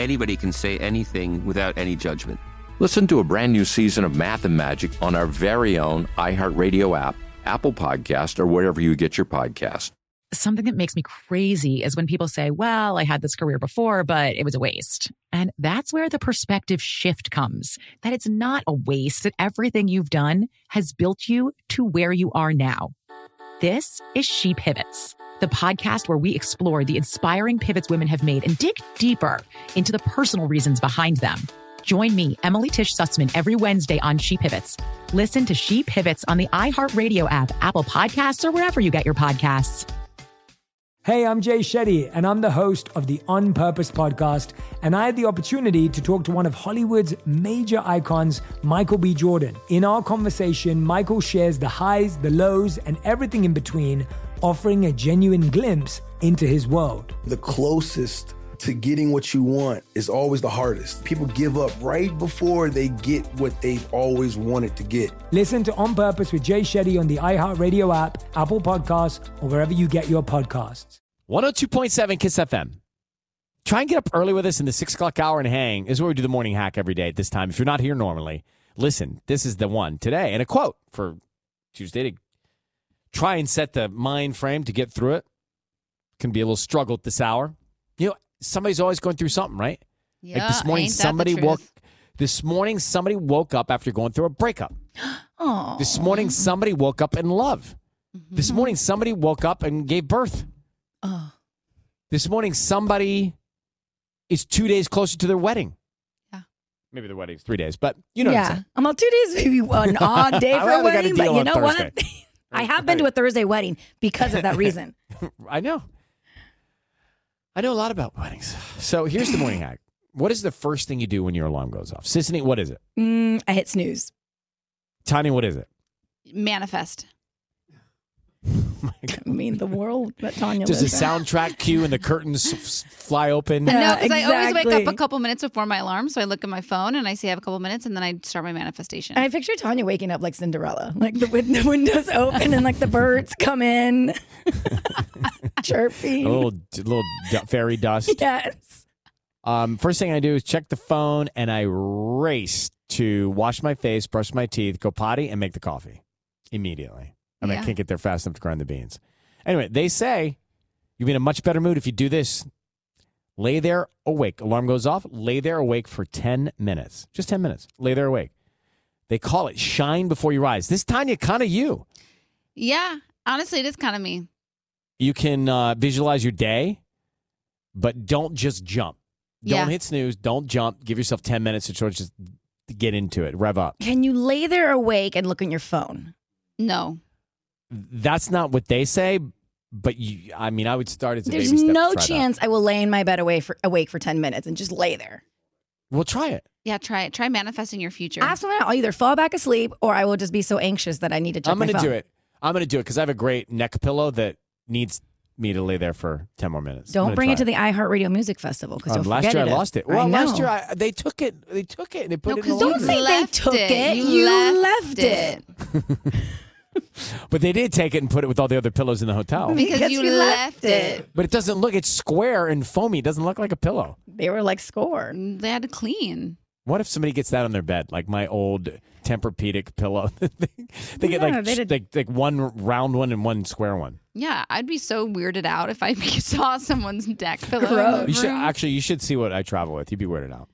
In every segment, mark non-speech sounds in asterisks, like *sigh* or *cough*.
anybody can say anything without any judgment. Listen to a brand new season of Math and Magic on our very own iHeartRadio app, Apple Podcast, or wherever you get your podcast. Something that makes me crazy is when people say, well, I had this career before, but it was a waste. And that's where the perspective shift comes that it's not a waste, that everything you've done has built you to where you are now. This is She Pivots, the podcast where we explore the inspiring pivots women have made and dig deeper into the personal reasons behind them. Join me, Emily Tish Sussman, every Wednesday on She Pivots. Listen to She Pivots on the iHeartRadio app, Apple Podcasts, or wherever you get your podcasts. Hey, I'm Jay Shetty, and I'm the host of the On Purpose podcast. And I had the opportunity to talk to one of Hollywood's major icons, Michael B. Jordan. In our conversation, Michael shares the highs, the lows, and everything in between, offering a genuine glimpse into his world. The closest to getting what you want is always the hardest. People give up right before they get what they've always wanted to get. Listen to On Purpose with Jay Shetty on the iHeartRadio app, Apple Podcasts, or wherever you get your podcasts. 102.7 KIIS FM. Try and get up early with us in the six o'clock hour and hang. This is where we do the morning hack every day at this time. If you're not here normally, listen, this is the one today. And a quote for Tuesday to try and set the mind frame to get through it. Can be a little struggle at this hour. You know, somebody's always going through something, right? Yeah, like this morning, somebody woke. This morning, somebody woke up after going through a breakup. *gasps* Oh. This morning, somebody woke up in love. Mm-hmm. This morning, somebody woke up and gave birth. Oh. This morning, somebody is two days closer to their wedding. Yeah. Maybe their wedding's three days, but you know what I'm yeah. I'm on two days, maybe one *laughs* odd day for a only got a wedding, but you know what? Thursday. I have been to a Thursday wedding because of that *laughs* reason. I know. I know a lot about weddings. So here's the *laughs* morning hack. What is the first thing you do when your alarm goes off? Sisanie, what is it? Mm, I hit snooze. Tanya, what is it? Manifest. *laughs* I mean, the world that Tanya Does the lives in. soundtrack cue and the curtains f- fly open? no, because I always wake up a couple minutes before my alarm, so I look at my phone and I see I have a couple minutes, and then I start my manifestation. I picture Tanya waking up like Cinderella, like the, win- *laughs* the windows open and like the birds come in, *laughs* chirping. A little, little fairy dust. Yes. Um, first thing I do is check the phone and I race to wash my face, brush my teeth, go potty, and make the coffee immediately. I mean, I can't get there fast enough to grind the beans. Anyway, they say you'll be in a much better mood if you do this. Lay there awake. Alarm goes off. Lay there awake for 10 minutes. Just 10 minutes. Lay there awake. They call it shine before you rise. This Tanya, kind of you. yeah, honestly, it is kind of me. You can uh, visualize your day, but don't just jump. Don't Yeah. hit snooze. Don't jump. Give yourself 10 minutes to sort of just get into it, rev up. Can you lay there awake and look on your phone? No. That's not what they say, but you, I mean, I would start as a There's baby step. to no try that. chance I will lay in my bed away for, awake for 10 minutes and just lay there. Well, try it. Yeah, try it. Try manifesting your future. Absolutely not. I'll either fall back asleep or I will just be so anxious that I need to check I'm going to do it. I'm going to do it because I have a great neck pillow that needs me to lay there for 10 more minutes. Don't bring try it to the iHeartRadio Music Festival because Um, last year it. I lost it. I Well, last year I, they took it. They took it and they put No, it in the 'cause don't laundry. say they took it. it. You, You left, left it. *laughs* *laughs* *laughs* But they did take it and put it with all the other pillows in the hotel. because Because you you left left it. But it doesn't look. It's square and foamy. It doesn't look like a pillow. They were like score. They had to clean. What if somebody gets that on their bed, like my old Tempur-Pedic pillow? *laughs* they, they get Yeah, like, they did- like like one round one and one square one. Yeah, I'd be so weirded out if I *laughs* saw someone's neck pillow. in Gross. the You should room. actually you should see what I travel with. You'd be weirded out.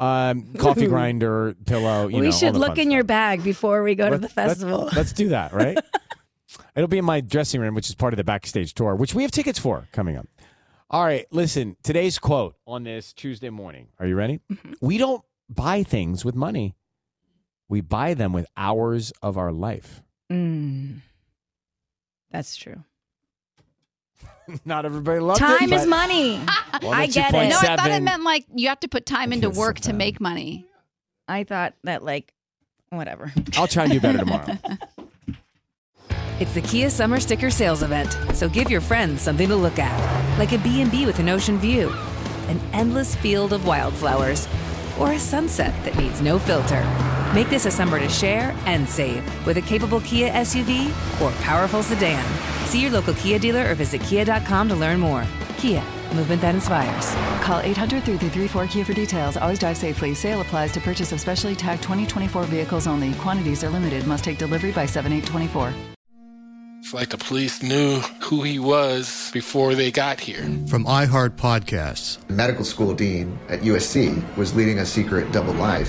Um, coffee *laughs* grinder, pillow. You we know, should look in your bag before we go to Let- the let's- festival. Let's, do that, right? *laughs* It'll be in my dressing room, which is part of the backstage tour, which we have tickets for coming up. All right, listen. Today's quote on this Tuesday morning. Are you ready? Mm-hmm. We don't buy things with money. We buy them with hours of our life. Mm. That's true. *laughs* Not everybody loves it. Time it. is but- money. *laughs* I get it. No, I thought it meant like you have to put time into work of to make money. I thought that like whatever. I'll try and do better tomorrow. *laughs* It's the Kia Summer Sticker Sales Event, so give your friends something to look at, like a B&B with an ocean view, an endless field of wildflowers, or a sunset that needs no filter. Make this a summer to share and save with a capable Kia SUV or powerful sedan. See your local Kia dealer or visit kia.com to learn more. Kia, movement that inspires. Call 800 334 Kia for details. Always drive safely. Sale applies to purchase of specially tagged 2024 vehicles only. Quantities are limited. Must take delivery by 7824. It's like the police knew who he was before they got here. From iHeart Podcasts. The medical school dean at USC was leading a secret double life.